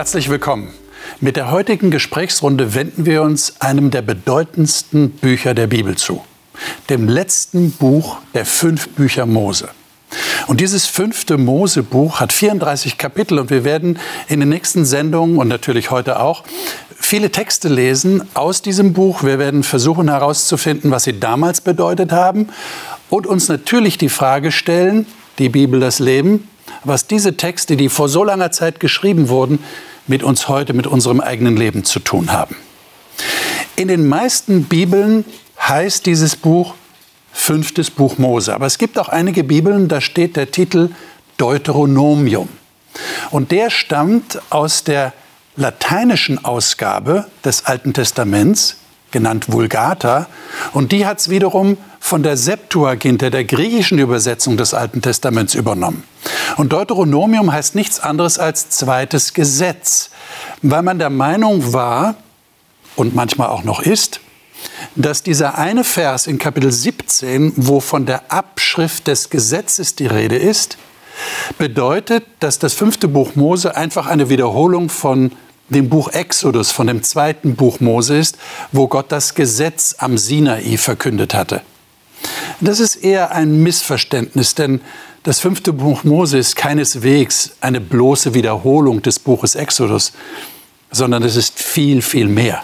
Herzlich willkommen. Mit der heutigen Gesprächsrunde wenden wir uns einem der bedeutendsten Bücher der Bibel zu, dem letzten Buch der fünf Bücher Mose. Und dieses fünfte Mose-Buch hat 34 Kapitel und wir werden in den nächsten Sendungen und natürlich heute auch viele Texte lesen aus diesem Buch. Wir werden versuchen herauszufinden, was sie damals bedeutet haben und uns natürlich die Frage stellen, die Bibel das Leben, was diese Texte, die vor so langer Zeit geschrieben wurden, mit uns heute, mit unserem eigenen Leben zu tun haben. In den meisten Bibeln heißt dieses Buch fünftes Buch Mose. Aber es gibt auch einige Bibeln, da steht der Titel Deuteronomium. Und der stammt aus der lateinischen Ausgabe des Alten Testaments, genannt Vulgata, und die hat es wiederum von der Septuaginta, der griechischen Übersetzung des Alten Testaments, übernommen. Und Deuteronomium heißt nichts anderes als zweites Gesetz, weil man der Meinung war und manchmal auch noch ist, dass dieser eine Vers in Kapitel 17, wo von der Abschrift des Gesetzes die Rede ist, bedeutet, dass das fünfte Buch Mose einfach eine Wiederholung von dem Buch Exodus, von dem zweiten Buch Mose ist, wo Gott das Gesetz am Sinai verkündet hatte. Das ist eher ein Missverständnis, denn das fünfte Buch Mose ist keineswegs eine bloße Wiederholung des Buches Exodus, sondern es ist viel, viel mehr.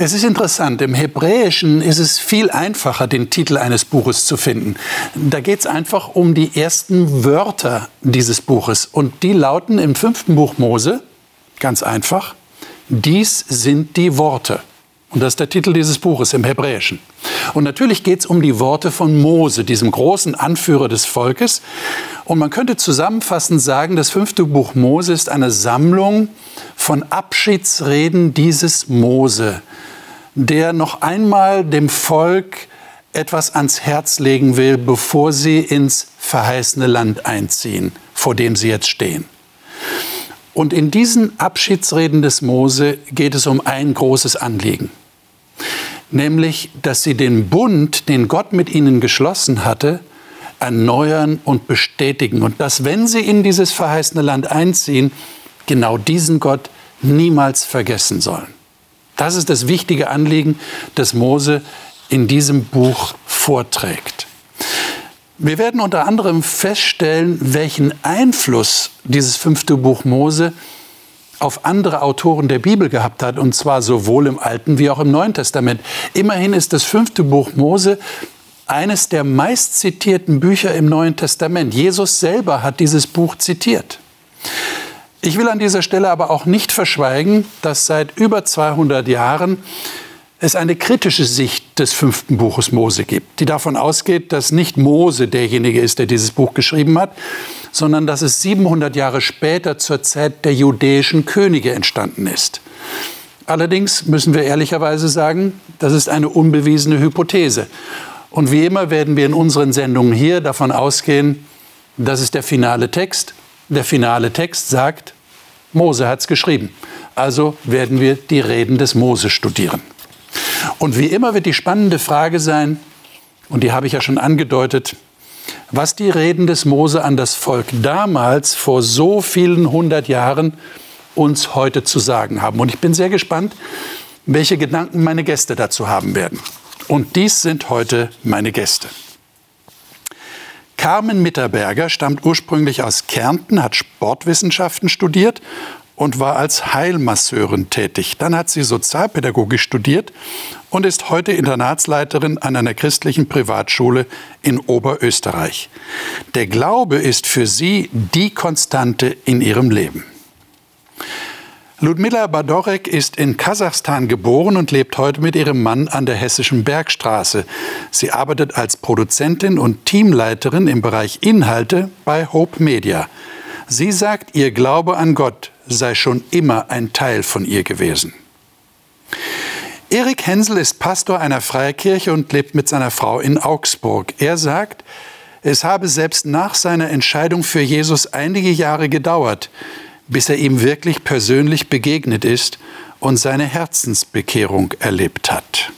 Es ist interessant, im Hebräischen ist es viel einfacher, den Titel eines Buches zu finden. Da geht es einfach um die ersten Wörter dieses Buches. Und die lauten im fünften Buch Mose, ganz einfach, dies sind die Worte. Und das ist der Titel dieses Buches im Hebräischen. Und natürlich geht es um die Worte von Mose, diesem großen Anführer des Volkes. Und man könnte zusammenfassend sagen, das fünfte Buch Mose ist eine Sammlung von Abschiedsreden dieses Mose, der noch einmal dem Volk etwas ans Herz legen will, bevor sie ins verheißene Land einziehen, vor dem sie jetzt stehen. Und in diesen Abschiedsreden des Mose geht es um ein großes Anliegen, nämlich, dass sie den Bund, den Gott mit ihnen geschlossen hatte, erneuern und bestätigen und dass, wenn sie in dieses verheißene Land einziehen, genau diesen Gott niemals vergessen sollen. Das ist das wichtige Anliegen, das Mose in diesem Buch vorträgt. Wir werden unter anderem feststellen, welchen Einfluss dieses fünfte Buch Mose auf andere Autoren der Bibel gehabt hat, und zwar sowohl im Alten wie auch im Neuen Testament. Immerhin ist das fünfte Buch Mose eines der meistzitierten Bücher im Neuen Testament. Jesus selber hat dieses Buch zitiert. Ich will an dieser Stelle aber auch nicht verschweigen, dass seit über 200 Jahren es eine kritische Sicht des fünften Buches Mose gibt, die davon ausgeht, dass nicht Mose derjenige ist, der dieses Buch geschrieben hat, sondern dass es 700 Jahre später zur Zeit der judäischen Könige entstanden ist. Allerdings müssen wir ehrlicherweise sagen, das ist eine unbewiesene Hypothese. Und wie immer werden wir in unseren Sendungen hier davon ausgehen, das ist der finale Text. Der finale Text sagt, Mose hat es geschrieben. Also werden wir die Reden des Mose studieren. Und wie immer wird die spannende Frage sein, und die habe ich ja schon angedeutet, was die Reden des Mose an das Volk damals vor so vielen hundert Jahren uns heute zu sagen haben. Und ich bin sehr gespannt, welche Gedanken meine Gäste dazu haben werden. Und dies sind heute meine Gäste. Carmen Mitterberger stammt ursprünglich aus Kärnten, hat Sportwissenschaften studiert und war als Heilmasseurin tätig. Dann hat sie Sozialpädagogik studiert und ist heute Internatsleiterin an einer christlichen Privatschule in Oberösterreich. Der Glaube ist für sie die Konstante in ihrem Leben. Ludmila Badorek ist in Kasachstan geboren und lebt heute mit ihrem Mann an der Hessischen Bergstraße. Sie arbeitet als Produzentin und Teamleiterin im Bereich Inhalte bei Hope Media. Sie sagt, ihr Glaube an Gott sei schon immer ein Teil von ihr gewesen. Erik Hensel ist Pastor einer Freikirche und lebt mit seiner Frau in Augsburg. Er sagt, es habe selbst nach seiner Entscheidung für Jesus einige Jahre gedauert, bis er ihm wirklich persönlich begegnet ist und seine Herzensbekehrung erlebt hat.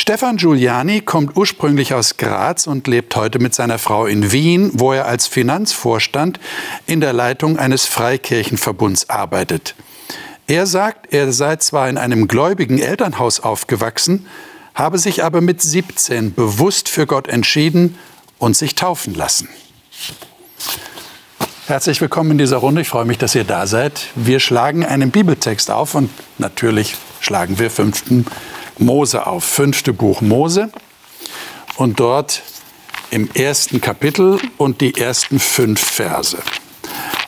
Stefan Giuliani kommt ursprünglich aus Graz und lebt heute mit seiner Frau in Wien, wo er als Finanzvorstand in der Leitung eines Freikirchenverbunds arbeitet. Er sagt, er sei zwar in einem gläubigen Elternhaus aufgewachsen, habe sich aber mit 17 bewusst für Gott entschieden und sich taufen lassen. Herzlich willkommen in dieser Runde. Ich freue mich, dass ihr da seid. Wir schlagen einen Bibeltext auf und natürlich schlagen wir fünften Mose auf, fünfte Buch Mose. Und dort im ersten Kapitel und die ersten fünf Verse.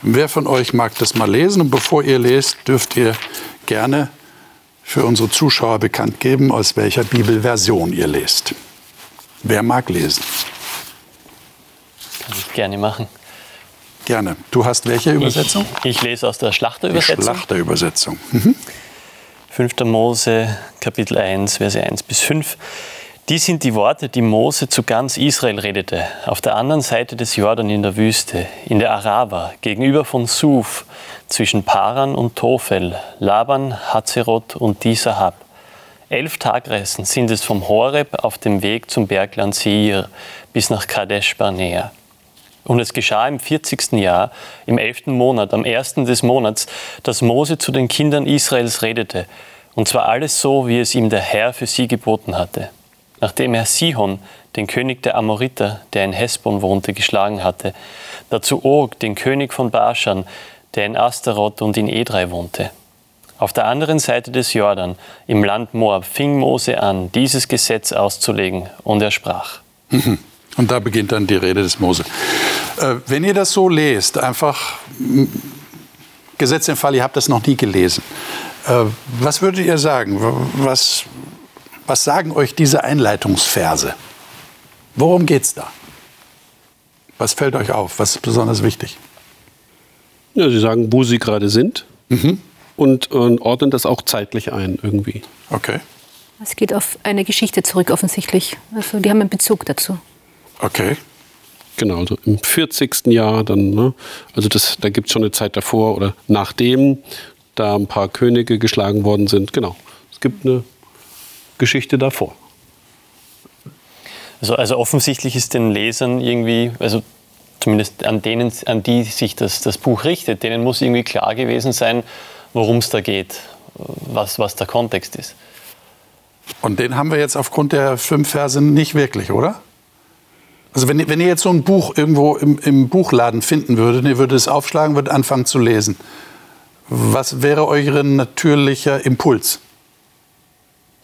Wer von euch mag das mal lesen? Und bevor ihr lest, dürft ihr gerne für unsere Zuschauer bekannt geben, aus welcher Bibelversion ihr lest. Wer mag lesen? Kann ich gerne machen. Gerne. Du hast welche Übersetzung? Ich, ich lese aus der Schlachterübersetzung. Die Schlachterübersetzung. Mhm. 5. Mose, Kapitel 1, Verse 1 bis 5. Dies sind die Worte, die Mose zu ganz Israel redete, auf der anderen Seite des Jordan in der Wüste, in der Arava, gegenüber von Suf, zwischen Paran und Tophel, Laban, Hazeroth und Disahab. Elf Tagreisen sind es vom Horeb auf dem Weg zum Bergland Seir bis nach Kadesh Barnea. Und es geschah im 40. Jahr, im 11. Monat, am 1. des Monats, dass Mose zu den Kindern Israels redete, und zwar alles so, wie es ihm der Herr für sie geboten hatte. Nachdem er Sihon, den König der Amoriter, der in Hesbon wohnte, geschlagen hatte, dazu Og, den König von Baschan, der in Astaroth und in Edrei wohnte. Auf der anderen Seite des Jordan, im Land Moab, fing Mose an, dieses Gesetz auszulegen, und er sprach. Und da beginnt dann die Rede des Mose. Äh, wenn ihr das so lest, einfach Gesetz im Fall, ihr habt das noch nie gelesen. Äh, was würdet ihr sagen? Was, was sagen euch diese Einleitungsverse? Worum geht es da? Was fällt euch auf? Was ist besonders wichtig? Ja, Sie sagen, wo Sie gerade sind mhm. und, und ordnen das auch zeitlich ein irgendwie. Okay. Es geht auf eine Geschichte zurück offensichtlich. Also die haben einen Bezug dazu. Okay. Genau, also im 40. Jahr dann, ne? also das, da gibt es schon eine Zeit davor oder nachdem da ein paar Könige geschlagen worden sind. Genau, es gibt eine Geschichte davor. Also, also offensichtlich ist den Lesern irgendwie, also zumindest an denen, an die sich das, das Buch richtet, denen muss irgendwie klar gewesen sein, worum es da geht, was, was der Kontext ist. Und den haben wir jetzt aufgrund der fünf Verse nicht wirklich, oder? Also wenn, wenn ihr jetzt so ein Buch irgendwo im, im Buchladen finden würdet, ihr würdet es aufschlagen, würdet anfangen zu lesen. Was wäre euer natürlicher Impuls?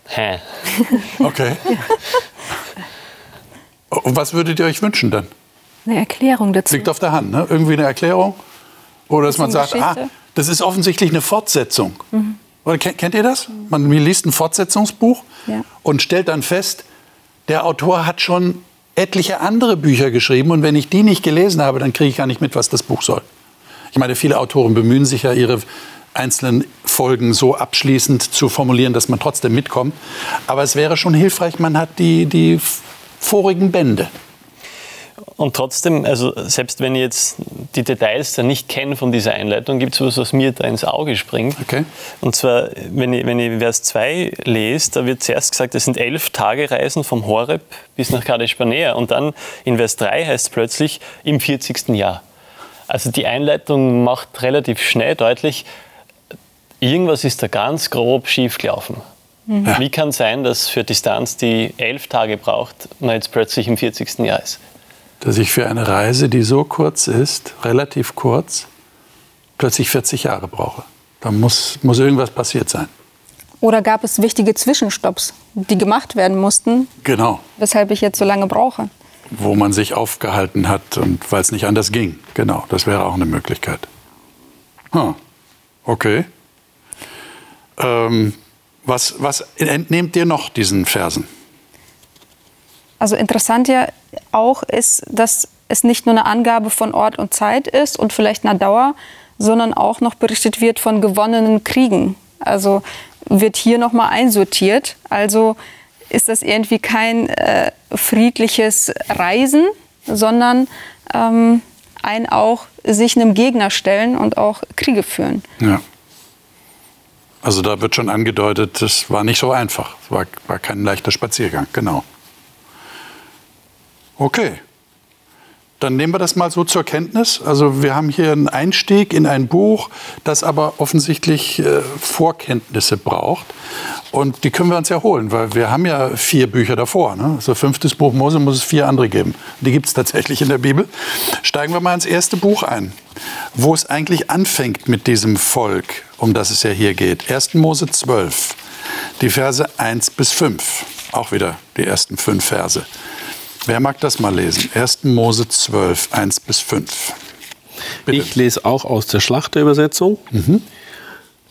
Hä? Okay. Und was würdet ihr euch wünschen dann? Eine Erklärung dazu. Liegt auf der Hand, ne? Irgendwie eine Erklärung? Oder dass man sagt, ah, das ist offensichtlich eine Fortsetzung. Mhm. Oder kennt ihr das? Man liest ein Fortsetzungsbuch ja. und stellt dann fest, der Autor hat schon etliche andere Bücher geschrieben und wenn ich die nicht gelesen habe, dann kriege ich gar nicht mit, was das Buch soll. Ich meine, viele Autoren bemühen sich ja, ihre einzelnen Folgen so abschließend zu formulieren, dass man trotzdem mitkommt. Aber es wäre schon hilfreich, man hat die, die vorigen Bände. Und trotzdem, also selbst wenn ich jetzt die Details da nicht kenne von dieser Einleitung, gibt es was, was mir da ins Auge springt. Okay. Und zwar, wenn ich, wenn ich Vers 2 lese, da wird zuerst gesagt, es sind elf Tagereisen vom Horeb bis nach Kadesh Barnea. Und dann in Vers 3 heißt es plötzlich im 40. Jahr. Also die Einleitung macht relativ schnell deutlich, irgendwas ist da ganz grob schief gelaufen. Mhm. Wie kann es sein, dass für Distanz, die elf Tage braucht, man jetzt plötzlich im 40. Jahr ist? Dass ich für eine Reise, die so kurz ist, relativ kurz, plötzlich 40 Jahre brauche. Da muss, muss irgendwas passiert sein. Oder gab es wichtige Zwischenstopps, die gemacht werden mussten? Genau. Weshalb ich jetzt so lange brauche. Wo man sich aufgehalten hat und weil es nicht anders ging. Genau, das wäre auch eine Möglichkeit. Huh. Okay. Ähm, was, was entnehmt ihr noch diesen Versen? Also interessant ja auch ist, dass es nicht nur eine Angabe von Ort und Zeit ist und vielleicht einer Dauer, sondern auch noch berichtet wird von gewonnenen Kriegen. Also wird hier nochmal einsortiert. Also ist das irgendwie kein äh, friedliches Reisen, sondern ähm, ein auch sich einem Gegner stellen und auch Kriege führen. Ja. Also da wird schon angedeutet, das war nicht so einfach. Es war, war kein leichter Spaziergang, genau. Okay. Dann nehmen wir das mal so zur Kenntnis. Also wir haben hier einen Einstieg in ein Buch, das aber offensichtlich äh, Vorkenntnisse braucht. Und die können wir uns ja holen, weil wir haben ja vier Bücher davor. Ne? Also fünftes Buch Mose muss es vier andere geben. Die gibt es tatsächlich in der Bibel. Steigen wir mal ins erste Buch ein, wo es eigentlich anfängt mit diesem Volk, um das es ja hier geht. 1. Mose 12, die Verse 1 bis 5. Auch wieder die ersten fünf Verse. Wer mag das mal lesen? 1. Mose 12, 1 bis 5. Bitte. Ich lese auch aus der Schlachterübersetzung. Mhm.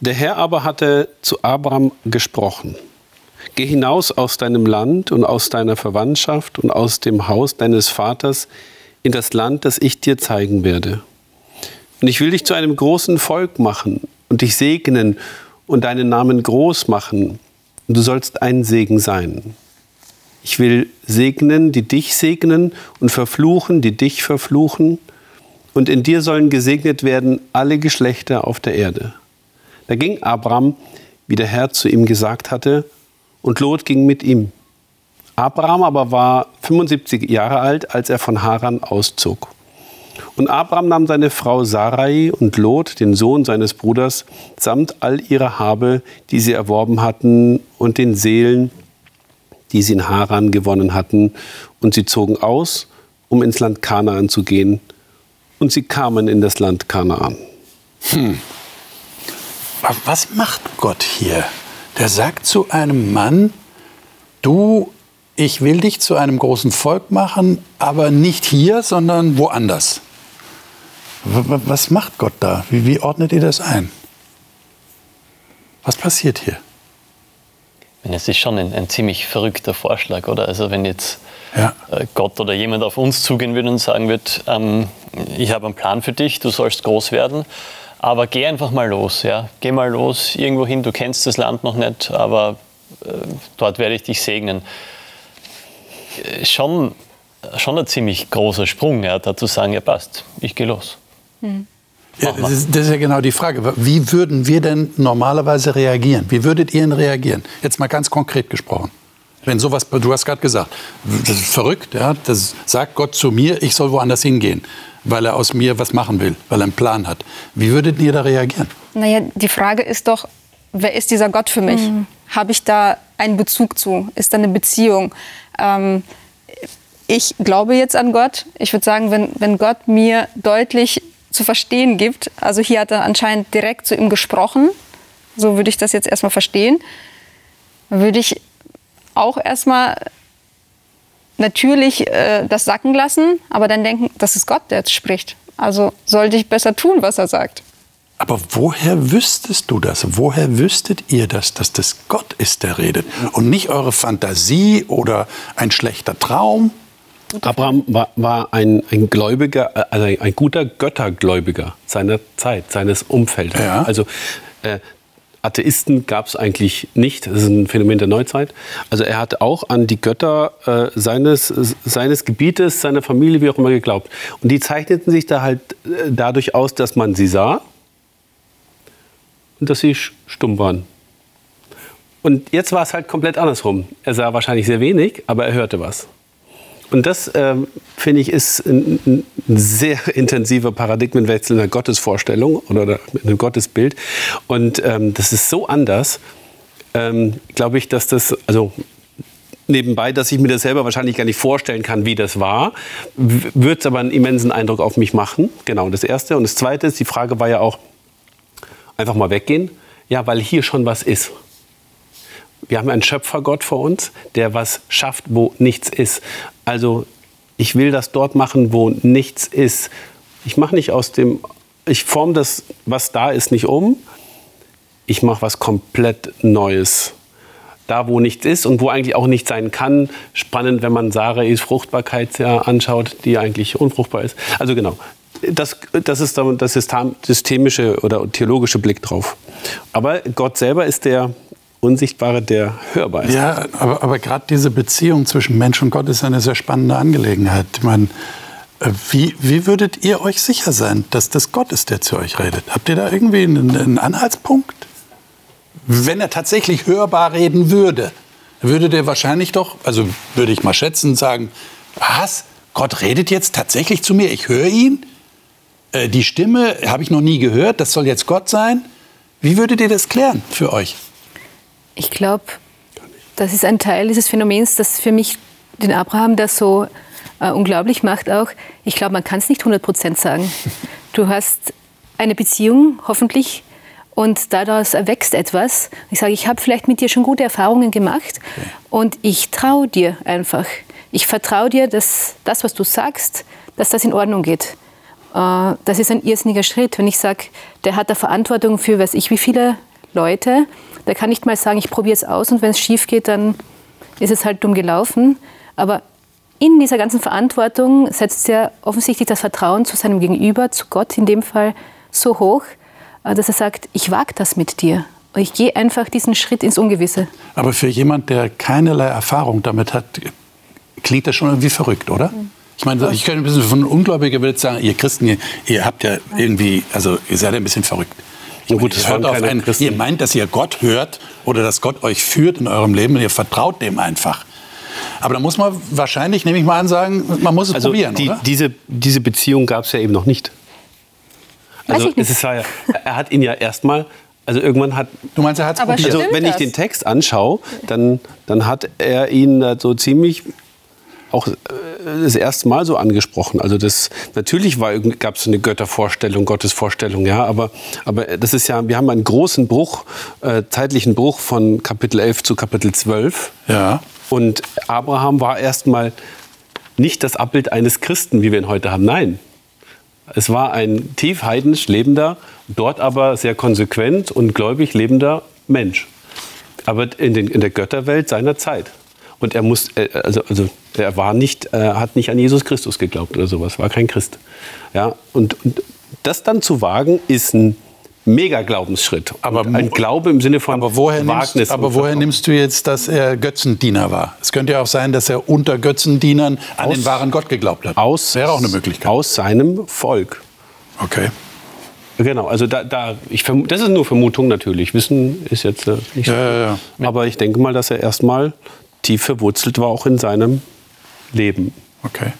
Der Herr aber hatte zu Abraham gesprochen. Geh hinaus aus deinem Land und aus deiner Verwandtschaft und aus dem Haus deines Vaters in das Land, das ich dir zeigen werde. Und ich will dich zu einem großen Volk machen und dich segnen und deinen Namen groß machen. Und du sollst ein Segen sein. Ich will segnen, die dich segnen und verfluchen, die dich verfluchen. Und in dir sollen gesegnet werden alle Geschlechter auf der Erde. Da ging Abraham, wie der Herr zu ihm gesagt hatte, und Lot ging mit ihm. Abraham aber war 75 Jahre alt, als er von Haran auszog. Und Abraham nahm seine Frau Sarai und Lot, den Sohn seines Bruders, samt all ihrer Habe, die sie erworben hatten, und den Seelen, die sie in Haran gewonnen hatten, und sie zogen aus, um ins Land Kanaan zu gehen, und sie kamen in das Land Kanaan. Hm. Was macht Gott hier? Der sagt zu einem Mann, du, ich will dich zu einem großen Volk machen, aber nicht hier, sondern woanders. Was macht Gott da? Wie, wie ordnet ihr das ein? Was passiert hier? Es ist schon ein, ein, ziemlich verrückter Vorschlag, oder? Also wenn jetzt ja. Äh, Gott oder jemand auf uns zugehen würde und sagen würde, ähm, ich habe einen Plan für dich, du sollst groß werden, aber geh einfach mal los, ja? Geh mal los irgendwo hin, du kennst das Land noch nicht, aber äh, dort werde ich dich segnen. Äh, schon, schon ein ziemlich großer Sprung, ja, da zu sagen, ja passt, ich gehe los. Hm. Ja, das, ist, das, ist, ja genau die Frage. Wie würden wir denn normalerweise reagieren? Wie würdet ihr denn reagieren? Jetzt mal ganz konkret gesprochen. Wenn sowas, du hast gerade gesagt, das ist verrückt, ja, das sagt Gott zu mir, ich soll woanders hingehen, weil er aus mir was machen will, weil er einen Plan hat. Wie würdet ihr da reagieren? Naja, die Frage ist doch, wer ist dieser Gott für mich? Mhm. Habe ich da einen Bezug zu? Ist da eine Beziehung? Ähm, ich glaube jetzt an Gott. Ich würde sagen, wenn, wenn Gott mir deutlich zu verstehen gibt. Also hier hat er anscheinend direkt zu ihm gesprochen. So würde ich das jetzt erstmal verstehen. Würde ich auch erstmal natürlich äh, das sacken lassen, aber dann denken, das ist Gott, der jetzt spricht. Also sollte ich besser tun, was er sagt. Aber woher wüsstest du das? Woher wüsstet ihr das, dass das Gott ist, der redet und nicht eure Fantasie oder ein schlechter Traum? Abraham war, war ein, ein Gläubiger, äh, also ein guter Göttergläubiger seiner Zeit, seines Umfeldes. Ja. Also äh, Atheisten gab es eigentlich nicht. Das ist ein Phänomen der Neuzeit. Also er hat auch an die Götter äh, seines, seines Gebietes, seiner Familie, wie auch immer, geglaubt. Und die zeichneten sich da halt äh, dadurch aus, dass man sie sah und dass sie stumm waren. Und jetzt war es halt komplett andersrum. Er sah wahrscheinlich sehr wenig, aber er hörte was. Und das, ähm, finde ich, ist ein, ein, sehr intensiver Paradigmenwechsel in der Gottesvorstellung oder in einem Gottesbild. Und ähm, das ist so anders, ähm, glaube ich, dass das, also nebenbei, dass ich mir das selber wahrscheinlich gar nicht vorstellen kann, wie das war, wird es aber einen immensen Eindruck auf mich machen. Genau, das Erste. Und das Zweite ist, die Frage war ja auch, einfach mal weggehen. Ja, weil hier schon was ist. Wir haben einen Schöpfergott vor uns, der was schafft, wo nichts ist. Also ich will das dort machen, wo nichts ist. Ich mache nicht aus dem, ich forme das, was da ist, nicht um. Ich mache was komplett Neues. Da, wo nichts ist und wo eigentlich auch nichts sein kann. Spannend, wenn man Sarais Fruchtbarkeit ja anschaut, die eigentlich unfruchtbar ist. Also genau, das, das ist das systemische oder theologische Blick drauf. Aber Gott selber ist der Unsichtbare, der hörbar ist. Ja, aber, aber gerade diese Beziehung zwischen Mensch und Gott ist eine sehr spannende Angelegenheit. Ich meine, äh, wie, wie würdet ihr euch sicher sein, dass das Gott ist, der zu euch redet? Habt ihr da irgendwie einen, einen Anhaltspunkt? Wenn er tatsächlich hörbar reden würde, würde der wahrscheinlich doch, also würde ich mal schätzen, sagen, was? Gott redet jetzt tatsächlich zu mir, ich höre ihn? Äh, die Stimme habe ich noch nie gehört, das soll jetzt Gott sein? Wie würdet ihr das klären für euch? Ich glaube, das ist ein Teil dieses Phänomens, das für mich den Abraham das so äh, unglaublich macht auch. Ich glaube, man kann es nicht 100 Prozent sagen. Du hast eine Beziehung, hoffentlich, und daraus erwächst etwas. Ich sage, ich habe vielleicht mit dir schon gute Erfahrungen gemacht und ich traue dir einfach. Ich vertraue dir, dass das, was du sagst, dass das in Ordnung geht. Äh, das ist ein irrsinniger Schritt. Wenn ich sage, der hat da Verantwortung für, weiß ich, wie viele Leute, der kann nicht mal sagen, ich probiere es aus und wenn es schief geht, dann ist es halt dumm gelaufen. Aber in dieser ganzen Verantwortung setzt er offensichtlich das Vertrauen zu seinem Gegenüber, zu Gott in dem Fall, so hoch, äh, dass er sagt, ich wage das mit dir. Ich gehe einfach diesen Schritt ins Ungewisse. Aber für jemand, der keinerlei Erfahrung damit hat, klingt das schon irgendwie verrückt, oder? Mhm. Ich meine, ich könnte ein bisschen von Ungläubiger Welt sagen, ihr Christen, ihr, ihr, habt ja irgendwie, also ihr seid ein bisschen verrückt. Ich gut, meine, ihr, einen, ihr meint, dass ihr Gott hört oder dass Gott euch führt in eurem Leben und ihr vertraut dem einfach. Aber da muss man wahrscheinlich, nehme ich mal an, sagen, man muss es also probieren, die, oder? Diese, diese Beziehung gab es ja eben noch nicht. Also es ist ja, er hat ihn ja erstmal also irgendwann hat. Du meinst, er hat es probiert? Also wenn ich den Text anschaue, dann, dann hat er ihn so ziemlich auch äh, das erste Mal so angesprochen. Also das natürlich gab es eine Göttervorstellung, Gottesvorstellung, ja, aber, aber das ist ja, wir haben einen großen Bruch, äh, zeitlichen Bruch von Kapitel 11 zu Kapitel 12. Ja. Und Abraham war erstmal nicht das Abbild eines Christen, wie wir ihn heute haben. Nein. Es war ein tief heidnisch lebender, dort aber sehr konsequent und gläubig lebender Mensch. Aber in, den, in der Götterwelt seiner Zeit. Und er muss, äh, also, also er war nicht, äh, hat nicht an Jesus Christus geglaubt oder sowas, war kein Christ. Ja, und, und das dann zu wagen, ist ein mega Glaubensschritt. Aber ein Glaube im Sinne von aber woher Wagnis. Nimmst, aber woher nimmst du jetzt, dass er Götzendiener war? Es könnte ja auch sein, dass er unter Götzendienern an aus, den wahren Gott geglaubt hat. Aus, Wäre auch eine Möglichkeit. Aus seinem Volk. Okay. Genau, also da, da ich das ist nur Vermutung natürlich. Wissen ist jetzt äh, nicht so. Ja, ja, ja. Aber ich denke mal, dass er erstmal tief verwurzelt war, auch in seinem Leben. Okay.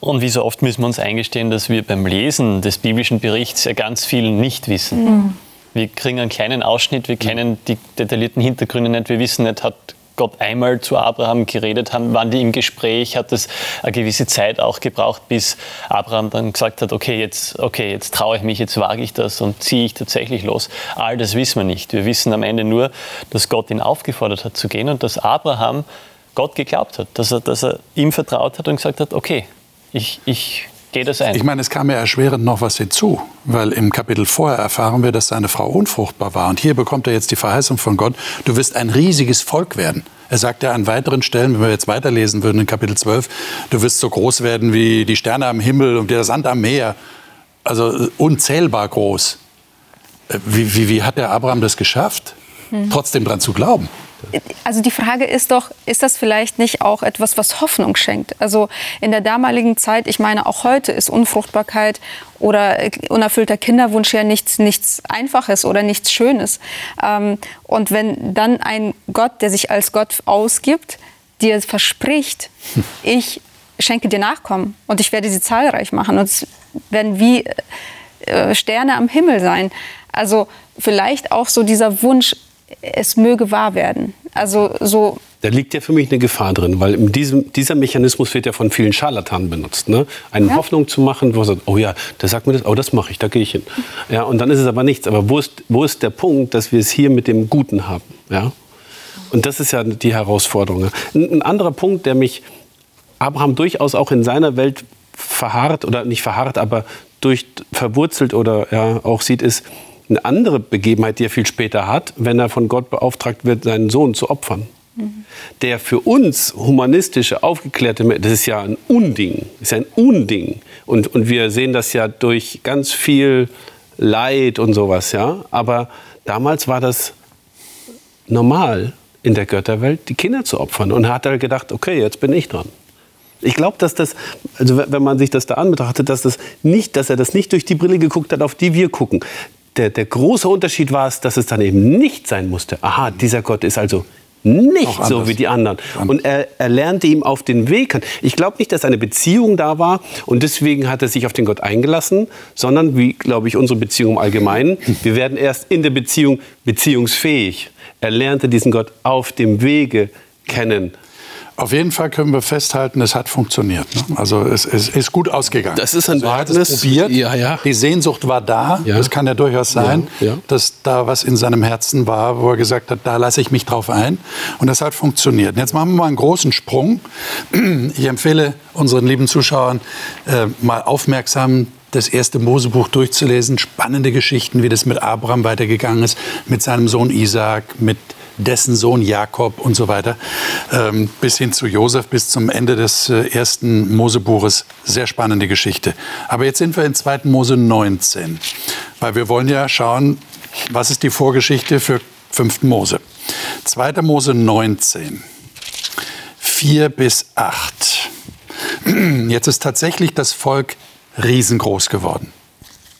Und wie so oft müssen wir uns eingestehen, dass wir beim Lesen des biblischen Berichts ja ganz viel nicht wissen. Mhm. Wir kriegen einen kleinen Ausschnitt, wir kennen die detaillierten Hintergründe nicht, wir wissen nicht, hat Gott einmal zu Abraham geredet, haben, waren die im Gespräch, hat es eine gewisse Zeit auch gebraucht, bis Abraham dann gesagt hat, okay, jetzt, okay, jetzt traue ich mich, jetzt wage ich das und ziehe ich tatsächlich los. All das wissen wir nicht. Wir wissen am Ende nur, dass Gott ihn aufgefordert hat zu gehen und dass Abraham Gott geglaubt hat, dass er, dass er ihm vertraut hat und gesagt hat, okay, ich, ich gehe das ein. Ich meine, es kam ja erschwerend noch was hinzu, weil im Kapitel vorher erfahren wir, dass seine Frau unfruchtbar war. Und hier bekommt er jetzt die Verheißung von Gott, du wirst ein riesiges Volk werden. Er sagt ja an weiteren Stellen, wenn wir jetzt weiterlesen würden in Kapitel 12, du wirst so groß werden wie die Sterne am Himmel und der Sand am Meer. Also unzählbar groß. Äh, wie, wie, wie hat der Abraham das geschafft, hm. trotzdem dran zu glauben? Also die Frage ist doch, ist das vielleicht nicht auch etwas, was Hoffnung schenkt? Also in der damaligen Zeit, ich meine, auch heute ist Unfruchtbarkeit oder unerfüllter Kinderwunsch ja nichts, nichts Einfaches oder nichts Schönes. Ähm, und wenn dann ein Gott, der sich als Gott ausgibt, dir verspricht, ich schenke dir Nachkommen und ich werde sie zahlreich machen und es werden wie äh, Sterne am Himmel sein. Also vielleicht auch so dieser Wunsch, es möge wahr werden. Also so da liegt ja für mich eine Gefahr drin, weil in diesem, dieser Mechanismus wird ja von vielen Scharlatanen benutzt. Ne? Eine ja. Hoffnung zu machen, wo man sagt, oh ja, der sagt mir das, oh, das mache ich, da gehe ich hin. Ja, und dann ist es aber nichts. Aber wo ist, wo ist der Punkt, dass wir es hier mit dem Guten haben? Ja? Und das ist ja die Herausforderung. Ein, ein anderer Punkt, der mich Abraham durchaus auch in seiner Welt verharrt, oder nicht verharrt, aber durch verwurzelt oder ja, auch sieht, ist, eine andere Begebenheit, die er viel später hat, wenn er von Gott beauftragt wird, seinen Sohn zu opfern. Der für uns humanistische, aufgeklärte das ist ja ein Unding, ist ein Unding. Und, und wir sehen das ja durch ganz viel Leid und sowas, ja. Aber damals war das normal in der Götterwelt, die Kinder zu opfern. Und er hat halt gedacht, okay, jetzt bin ich dran. Ich glaube, dass das, also wenn man sich das da an betrachtet, dass, das nicht, dass er das nicht durch die Brille geguckt hat, auf die wir gucken der, der große Unterschied war es, dass es dann eben nicht sein musste. Aha, dieser Gott ist also nicht so wie die anderen. Und er, er lernte ihm auf den Weg. Ich glaube nicht, dass eine Beziehung da war und deswegen hat er sich auf den Gott eingelassen, sondern wie, glaube ich, unsere Beziehung im Allgemeinen. Wir werden erst in der Beziehung beziehungsfähig. Er lernte diesen Gott auf dem Wege kennen. Auf jeden Fall können wir festhalten, es hat funktioniert. Ne? Also es, es, ist gut ausgegangen. Das ist ein also Wagnis. probiert. Ja, ja. Die Sehnsucht war da. Ja. Das kann ja durchaus sein, ja, dass da was in seinem Herzen war, wo er gesagt hat, da lasse ich mich drauf ein. Und das hat funktioniert. Und jetzt machen wir mal einen großen Sprung. Ich empfehle unseren lieben Zuschauern, äh, mal aufmerksam das erste Mosebuch durchzulesen. Spannende Geschichten, wie das mit Abraham weitergegangen ist, mit seinem Sohn Isaac, mit dessen Sohn Jakob und so weiter, ähm, bis hin zu Josef, bis zum Ende des äh, ersten Mosebuches. Sehr spannende Geschichte. Aber jetzt sind wir in 2. Mose 19, weil wir wollen ja schauen, was ist die Vorgeschichte für 5. Mose. 2. Mose 19, 4 bis 8. Jetzt ist tatsächlich das Volk riesengroß geworden.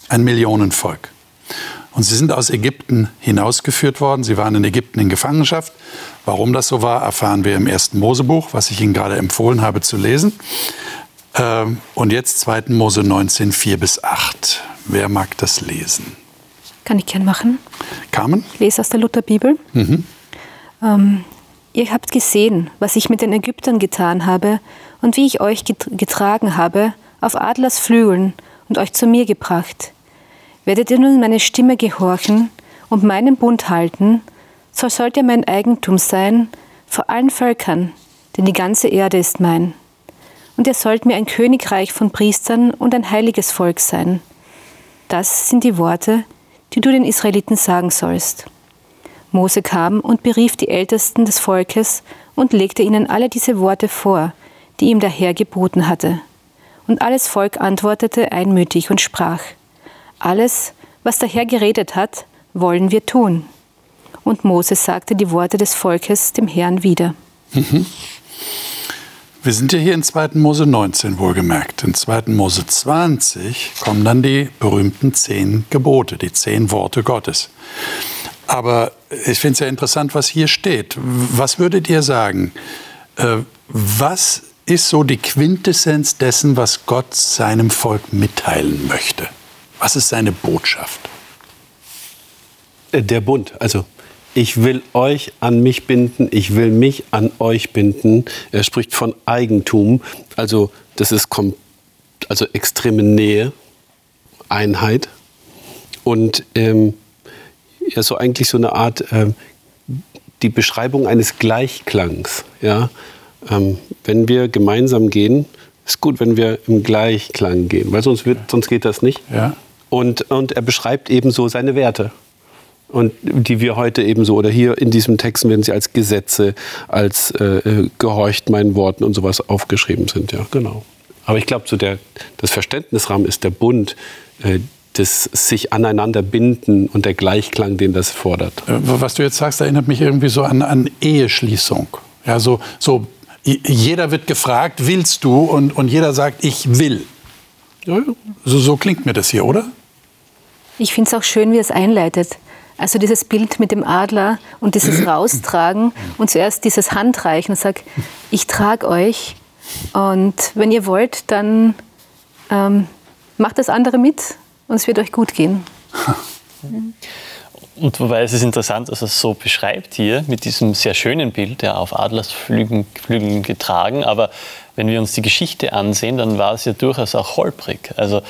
Ein Millionenvolk. Und sie sind aus Ägypten hinausgeführt worden. Sie waren in Ägypten in Gefangenschaft. Warum das so war, erfahren wir im ersten Mosebuch, was ich Ihnen gerade empfohlen habe zu lesen. Ähm, und jetzt 2. Mose 19, 4 bis 8. Wer mag das lesen? Kann ich gern machen. Carmen? Ich lese aus der Lutherbibel. Mhm. Ähm, ihr habt gesehen, was ich mit den Ägyptern getan habe und wie ich euch getragen habe auf Adlers Flügeln und euch zu mir gebracht. Werdet ihr nun meine Stimme gehorchen und meinen Bund halten, so sollt ihr mein Eigentum sein vor allen Völkern, denn die ganze Erde ist mein. Und ihr sollt mir ein Königreich von Priestern und ein heiliges Volk sein. Das sind die Worte, die du den Israeliten sagen sollst. Mose kam und berief die Ältesten des Volkes und legte ihnen alle diese Worte vor, die ihm der Herr geboten hatte. Und alles Volk antwortete einmütig und sprach, alles, was der Herr geredet hat, wollen wir tun. Und Moses sagte die Worte des Volkes dem Herrn wieder. Mhm. Wir sind ja hier in 2. Mose 19 wohlgemerkt. In 2. Mose 20 kommen dann die berühmten zehn Gebote, die zehn Worte Gottes. Aber ich finde es ja interessant, was hier steht. Was würdet ihr sagen? Äh, was ist so die Quintessenz dessen, was Gott seinem Volk mitteilen möchte? Was ist seine Botschaft? Äh, der Bund. Also ich will euch an mich binden, ich will mich an euch binden. Er spricht von Eigentum. Also das ist also extreme Nähe, Einheit. Und ähm, ja, so eigentlich so eine Art, ähm, die Beschreibung eines Gleichklangs. Ja? Ähm, wenn wir gemeinsam gehen, ist gut, wenn wir im Gleichklang gehen, weil sonst, wird, sonst geht das nicht. Ja. Und, und er beschreibt ebenso seine Werte. Und die wir heute ebenso, oder hier in diesem Text werden sie als Gesetze, als äh, äh, gehorcht meinen Worten und sowas aufgeschrieben sind. Ja, genau. Aber ich glaube, so der, das Verständnisrahmen ist der Bund, äh, das sich aneinander binden und der Gleichklang, den das fordert. Äh, was du jetzt sagst, erinnert mich irgendwie so an, an Eheschließung. Ja, so, so jeder wird gefragt, willst du? Und, und jeder sagt, ich will. So, so klingt mir das hier, oder? Ich finde es auch schön, wie es einleitet. Also dieses Bild mit dem Adler und dieses Raustragen und zuerst dieses Handreichen und sag, ich trage euch und wenn ihr wollt, dann ähm, macht das andere mit und es wird euch gut gehen. Und wobei es ist interessant, dass er es so beschreibt hier mit diesem sehr schönen Bild, der auf Adlersflügeln Flügeln getragen. Aber wenn wir uns die Geschichte ansehen, dann war es ja durchaus auch holprig. Also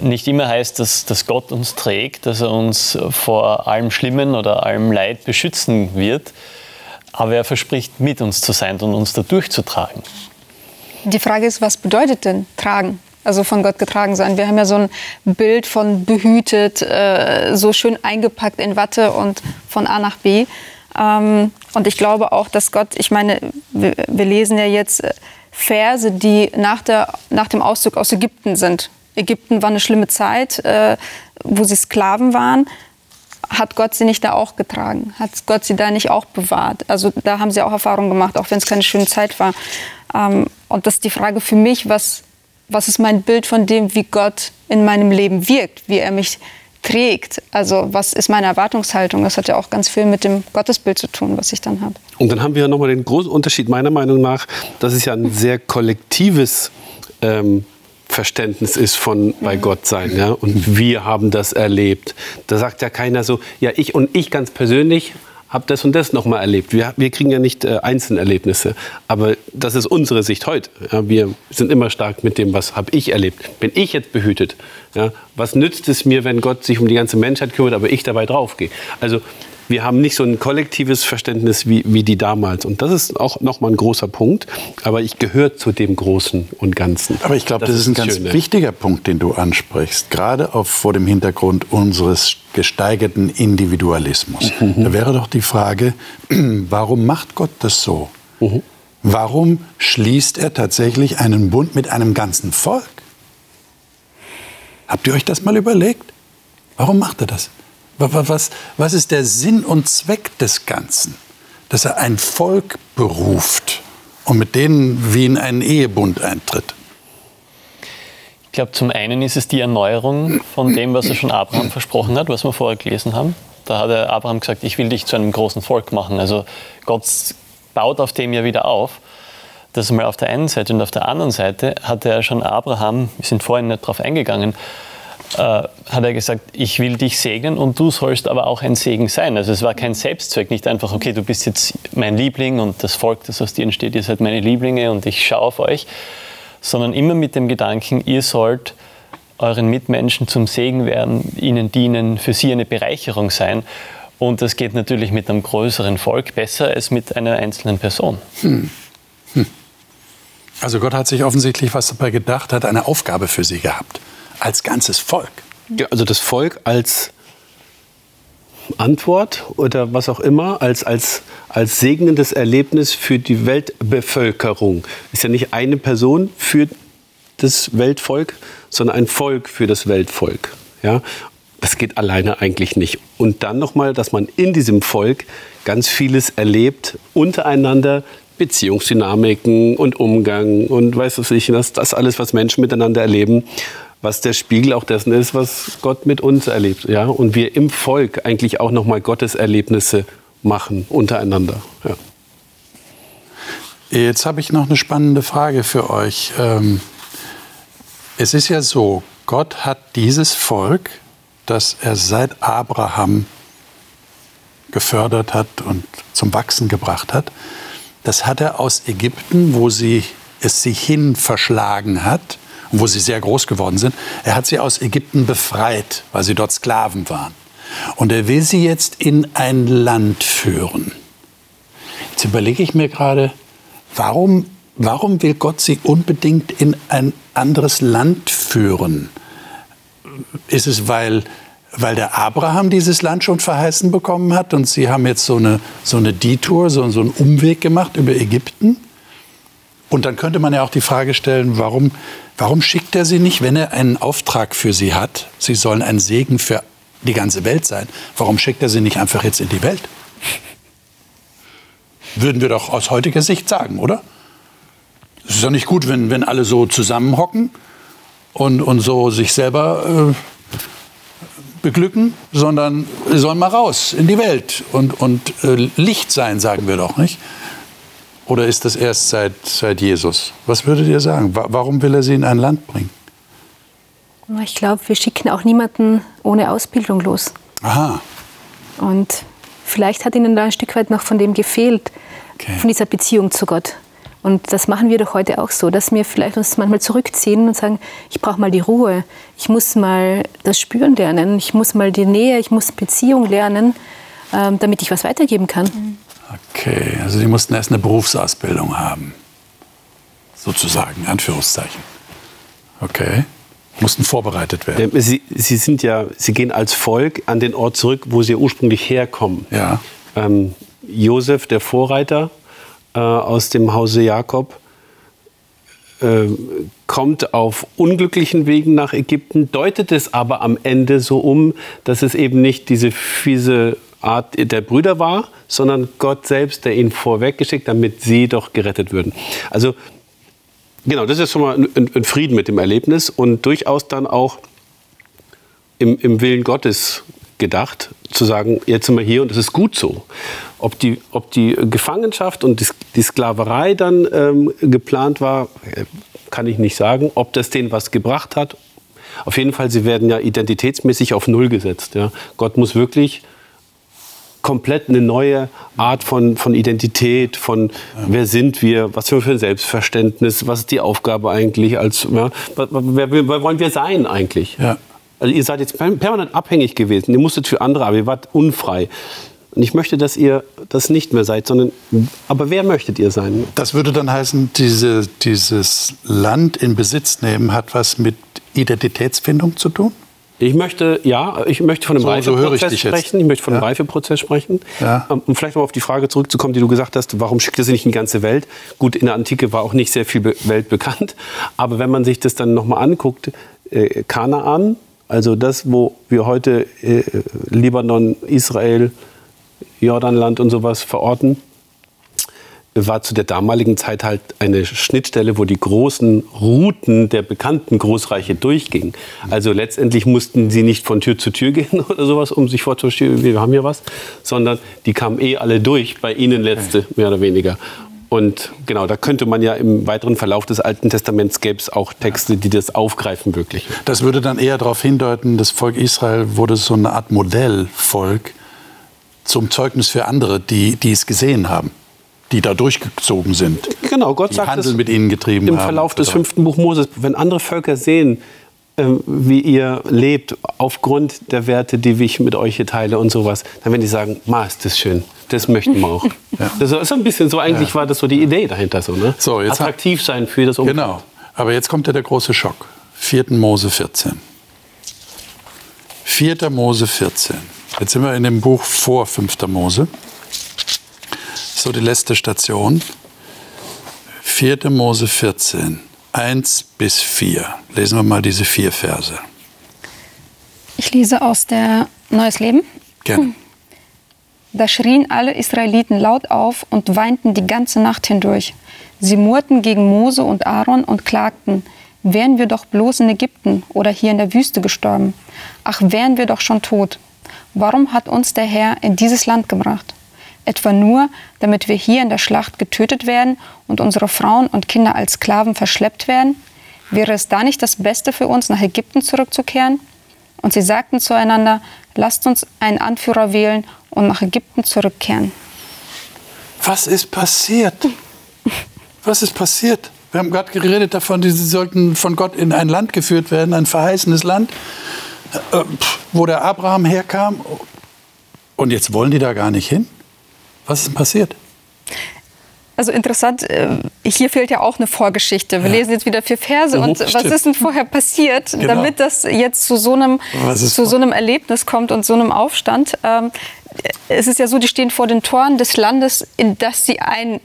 nicht immer heißt das, dass Gott uns trägt, dass er uns vor allem Schlimmen oder allem Leid beschützen wird. Aber er verspricht, mit uns zu sein und uns da durchzutragen. Die Frage ist, was bedeutet denn tragen? Also von Gott getragen sein. Wir haben ja so ein Bild von behütet, äh, so schön eingepackt in Watte und von A nach B. Ähm, und ich glaube auch, dass Gott, ich meine, wir, wir lesen ja jetzt Verse, die nach, der, nach dem Auszug aus Ägypten sind. Ägypten war eine schlimme Zeit, äh, wo sie Sklaven waren. Hat Gott sie nicht da auch getragen? Hat Gott sie da nicht auch bewahrt? Also da haben sie auch Erfahrungen gemacht, auch wenn es keine schöne Zeit war. Ähm, und das ist die Frage für mich, was, was ist mein Bild von dem, wie Gott in meinem Leben wirkt, wie er mich trägt. Also was ist meine Erwartungshaltung? Das hat ja auch ganz viel mit dem Gottesbild zu tun, was ich dann habe. Und dann haben wir nochmal den großen Unterschied meiner Meinung nach, dass es ja ein sehr kollektives ähm, Verständnis ist von bei Gott sein. Ja? Und wir haben das erlebt. Da sagt ja keiner so, ja, ich und ich ganz persönlich habe das und das nochmal erlebt. Wir, wir kriegen ja nicht äh, Einzelerlebnisse, aber das ist unsere Sicht heute. Ja, wir sind immer stark mit dem, was habe ich erlebt. Bin ich jetzt behütet? Ja, was nützt es mir, wenn Gott sich um die ganze Menschheit kümmert, aber ich dabei draufgehe? Also wir haben nicht so ein kollektives Verständnis wie, wie die damals. Und das ist auch nochmal ein großer Punkt. Aber ich gehöre zu dem Großen und Ganzen. Aber ich glaube, das, das, ist ein ganz Schöne. wichtiger Punkt, den du ansprichst. Gerade auf, vor dem Hintergrund unseres gesteigerten Individualismus. Mhm. Da wäre doch die Frage, warum macht Gott das so? Mhm. Warum schließt er tatsächlich einen Bund mit einem ganzen Volk? Habt ihr euch das mal überlegt? Warum macht er das? Was, was ist der Sinn und Zweck des Ganzen? Dass er ein Volk beruft und mit denen wie in einen Ehebund eintritt. Ich glaube, zum einen ist es die Erneuerung von dem, was er schon Abraham versprochen hat, was wir vorher gelesen haben. Da hat er Abraham gesagt, ich will dich zu einem großen Volk machen. Also Gott baut auf dem ja wieder auf. Das ist mal auf der einen Seite. Und auf der anderen Seite hat er schon Abraham, wir sind vorhin nicht darauf eingegangen, äh, hat er gesagt, ich will dich segnen und du sollst aber auch ein Segen sein. Also es war kein Selbstzweck, nicht einfach, okay, du bist jetzt mein Liebling und das Volk, das aus dir entsteht, ihr seid meine Lieblinge und ich schaue auf euch, sondern immer mit dem Gedanken, ihr sollt euren Mitmenschen zum Segen werden, ihnen dienen, für sie eine Bereicherung sein. Und das geht natürlich mit einem größeren Volk besser als mit einer einzelnen Person. Hm. Hm. Also Gott hat sich offensichtlich was dabei gedacht, hat eine Aufgabe für sie gehabt als ganzes Volk. Ja, also das Volk als Antwort oder was auch immer, als, als, als segnendes Erlebnis für die Weltbevölkerung. Ist ja nicht eine Person für das Weltvolk, sondern ein Volk für das Weltvolk. Ja? Das geht alleine eigentlich nicht. Und dann nochmal, dass man in diesem Volk ganz vieles erlebt, untereinander Beziehungsdynamiken und Umgang und weiß was ich, das, das alles, was Menschen miteinander erleben was der Spiegel auch dessen ist, was Gott mit uns erlebt. Ja? Und wir im Volk eigentlich auch nochmal Gottes Erlebnisse machen untereinander. Ja. Jetzt habe ich noch eine spannende Frage für euch. Ähm, es ist ja so, Gott hat dieses Volk, das er seit Abraham gefördert hat und zum Wachsen gebracht hat, das hat er aus Ägypten, wo sie, es sich hin verschlagen hat, wo sie sehr groß geworden sind. Er hat sie aus Ägypten befreit, weil sie dort Sklaven waren. Und er will sie jetzt in ein Land führen. Jetzt überlege ich mir gerade, warum, warum will Gott sie unbedingt in ein anderes Land führen? Ist es, weil, weil der Abraham dieses Land schon verheißen bekommen hat und sie haben jetzt so eine, so eine Detour, so, so einen Umweg gemacht über Ägypten? Und dann könnte man ja auch die Frage stellen, warum, warum schickt er sie nicht, wenn er einen Auftrag für sie hat? Sie sollen ein Segen für die ganze Welt sein. Warum schickt er sie nicht einfach jetzt in die Welt? Würden wir doch aus heutiger Sicht sagen, oder? Es ist doch nicht gut, wenn, wenn alle so zusammenhocken und, und so sich selber äh, beglücken, sondern sie sollen mal raus in die Welt und, und äh, Licht sein, sagen wir doch, nicht? Oder ist das erst seit, seit Jesus? Was würdet ihr sagen? Warum will er sie in ein Land bringen? Ich glaube, wir schicken auch niemanden ohne Ausbildung los. Aha. Und vielleicht hat ihnen da ein Stück weit noch von dem gefehlt, okay. von dieser Beziehung zu Gott. Und das machen wir doch heute auch so, dass wir vielleicht uns manchmal zurückziehen und sagen, ich brauche mal die Ruhe, ich muss mal das Spüren lernen, ich muss mal die Nähe, ich muss Beziehung lernen, ähm, damit ich was weitergeben kann. Mhm. Okay, also Sie mussten erst eine Berufsausbildung haben. Sozusagen, in Anführungszeichen. Okay. Mussten vorbereitet werden. Sie, Sie, sind ja, Sie gehen als Volk an den Ort zurück, wo Sie ursprünglich herkommen. Ja. Ähm, Josef, der Vorreiter äh, aus dem Hause Jakob, äh, kommt auf unglücklichen Wegen nach Ägypten, deutet es aber am Ende so um, dass es eben nicht diese fiese Art der Brüder war, sondern Gott selbst, der ihn vorweggeschickt, damit sie doch gerettet würden. Also genau, das ist schon mal ein, ein Frieden mit dem Erlebnis und durchaus dann auch im, im Willen Gottes gedacht, zu sagen, jetzt sind wir hier und es ist gut so. Ob die, ob die Gefangenschaft und die, die Sklaverei dann ähm, geplant war, äh, kann ich nicht sagen. Ob das denen was gebracht hat, auf jeden Fall, sie werden ja identitätsmäßig auf Null gesetzt. Ja. Gott muss wirklich komplett eine neue Art von, von Identität, von wer sind wir, was für ein Selbstverständnis, was ist die Aufgabe eigentlich, als, ja, wer, wer, wer wollen wir sein eigentlich? Ja. Also ihr seid jetzt permanent abhängig gewesen, ihr musstet für andere, aber ihr wart unfrei. Und ich möchte, dass ihr das nicht mehr seid, sondern, aber wer möchtet ihr sein? Das würde dann heißen, diese, dieses Land in Besitz nehmen hat was mit Identitätsfindung zu tun? Ich möchte, ja, ich möchte von einem so, Reifeprozess so sprechen. Ich möchte von einem ja. Reifeprozess sprechen. Ja. Um vielleicht mal auf die Frage zurückzukommen, die du gesagt hast, warum schickt er sie nicht in die ganze Welt? Gut, in der Antike war auch nicht sehr viel Welt bekannt. Aber wenn man sich das dann nochmal anguckt, äh, Kanaan, also das, wo wir heute äh, Libanon, Israel, Jordanland und sowas verorten, war zu der damaligen Zeit halt eine Schnittstelle, wo die großen Routen der bekannten Großreiche durchgingen. Also letztendlich mussten sie nicht von Tür zu Tür gehen oder sowas, um sich vorzustellen, wir haben hier was, sondern die kamen eh alle durch, bei ihnen letzte, mehr oder weniger. Und genau, da könnte man ja im weiteren Verlauf des Alten Testaments gäbe es auch Texte, die das aufgreifen wirklich. Das würde dann eher darauf hindeuten, das Volk Israel wurde so eine Art Modellvolk zum Zeugnis für andere, die, die es gesehen haben die da durchgezogen sind. Genau, Gott die sagt Handel mit ihnen getrieben im Verlauf haben, des fünften Buch Moses, wenn andere Völker sehen, ähm, wie ihr lebt, aufgrund der Werte, die ich mit euch hier teile und sowas, dann werden die sagen, ma, ist das schön, das möchten wir auch. ja. Das ist ein bisschen so, eigentlich ja. war das so die Idee dahinter. So, ne? so jetzt Attraktiv sein für das Umfeld. Genau, aber jetzt kommt ja der große Schock. 4. Mose 14. 4. Mose 14. Jetzt sind wir in dem Buch vor 5. Mose so die letzte Station. 4. Mose 14, 1 bis 4. Lesen wir mal diese vier Verse. Ich lese aus der Neues Leben. Gerne. Da schrien alle Israeliten laut auf und weinten die ganze Nacht hindurch. Sie murrten gegen Mose und Aaron und klagten, wären wir doch bloß in Ägypten oder hier in der Wüste gestorben. Ach, wären wir doch schon tot. Warum hat uns der Herr in dieses Land gebracht? Etwa nur, damit wir hier in der Schlacht getötet werden und unsere Frauen und Kinder als Sklaven verschleppt werden? Wäre es da nicht das Beste für uns, nach Ägypten zurückzukehren? Und sie sagten zueinander, lasst uns einen Anführer wählen und nach Ägypten zurückkehren. Was ist passiert? Was ist passiert? Wir haben gerade geredet davon, sie sollten von Gott in ein Land geführt werden, ein verheißenes Land, äh, wo der Abraham herkam. Und jetzt wollen die da gar nicht hin? Was ist denn passiert? Also interessant, äh, hier fehlt ja auch eine Vorgeschichte. Wir ja. lesen jetzt wieder vier Verse. und was ist denn vorher passiert, genau. damit das jetzt zu so, einem, zu so einem Erlebnis kommt und so einem Aufstand? Ähm, es ist ja so, die stehen vor den Toren des Landes, in das sie ein,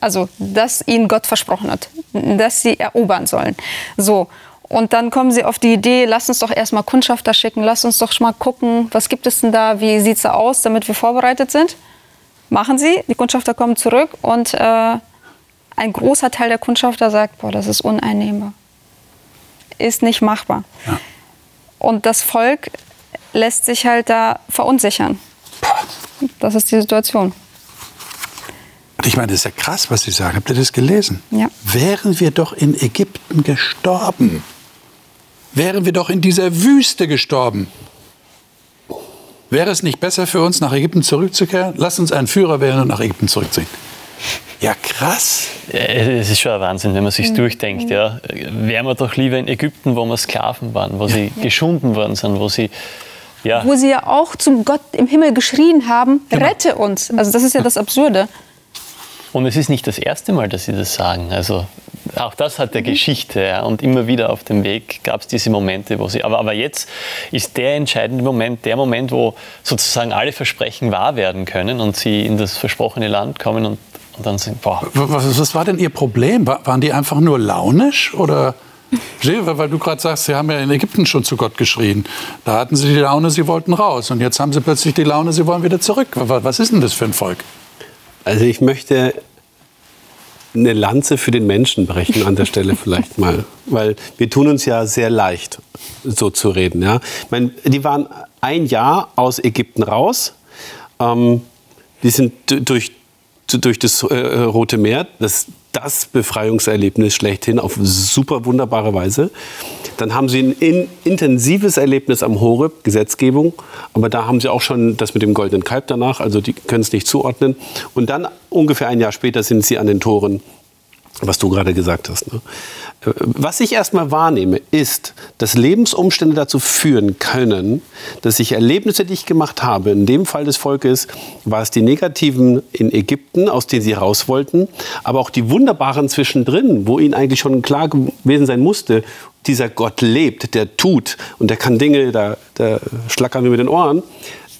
also das ihnen Gott versprochen hat, dass sie erobern sollen. So. Und dann kommen sie auf die Idee, lass uns doch erstmal Kundschafter schicken, lass uns doch mal gucken, was gibt es denn da, wie sieht es da aus, damit wir vorbereitet sind machen sie. Die Kundschafter kommen zurück und äh, ein großer Teil der Kundschafter sagt, boah, das ist uneinnehmbar. Ist nicht machbar. Ja. Und das Volk lässt sich halt da verunsichern. Das ist die Situation. Ich meine, das ist ja krass, was Sie sagen. Habt ihr das gelesen? Ja. Wären wir doch in Ägypten gestorben, wären wir doch in dieser Wüste gestorben. Wäre es nicht besser für uns, nach Ägypten zurückzukehren? Lass uns einen Führer wählen und nach Ägypten zurückziehen. Ja, krass. Es ist schon ein Wahnsinn, wenn man sich mhm. durchdenkt. Ja. Wären wir doch lieber in Ägypten, wo wir Sklaven waren, wo sie ja. geschunden worden sind, wo sie ja. Wo sie ja auch zum Gott im Himmel geschrien haben, genau. rette uns. Also das ist ja das Absurde. Und es ist nicht das erste Mal, dass sie das sagen. Also auch das hat der mhm. Geschichte. Ja. Und immer wieder auf dem Weg gab es diese Momente, wo sie. Aber, aber jetzt ist der entscheidende Moment, der Moment, wo sozusagen alle Versprechen wahr werden können und sie in das versprochene Land kommen und, und dann sind, boah. Was, was war denn Ihr Problem? Waren die einfach nur launisch oder? Weil du gerade sagst, sie haben ja in Ägypten schon zu Gott geschrien. Da hatten sie die Laune, sie wollten raus. Und jetzt haben sie plötzlich die Laune, sie wollen wieder zurück. Was ist denn das für ein Volk? Also ich möchte eine Lanze für den Menschen brechen an der Stelle vielleicht mal. Weil wir tun uns ja sehr leicht, so zu reden. Ja? Ich meine, die waren ein Jahr aus Ägypten raus. Ähm, die sind durch, durch das äh, Rote Meer, das, das Befreiungserlebnis schlechthin, auf super wunderbare Weise. Dann haben sie ein in, intensives Erlebnis am Horeb, Gesetzgebung. Aber da haben sie auch schon das mit dem goldenen Kalb danach, also die können es nicht zuordnen. Und dann ungefähr ein Jahr später sind sie an den Toren was du gerade gesagt hast. Ne? Was ich erstmal wahrnehme, ist, dass Lebensumstände dazu führen können, dass ich Erlebnisse, die ich gemacht habe, in dem Fall des Volkes, war es die negativen in Ägypten, aus denen sie raus wollten, aber auch die wunderbaren zwischendrin, wo ihnen eigentlich schon klar gewesen sein musste, dieser Gott lebt, der tut und der kann Dinge, da, da schlackern wir mit den Ohren,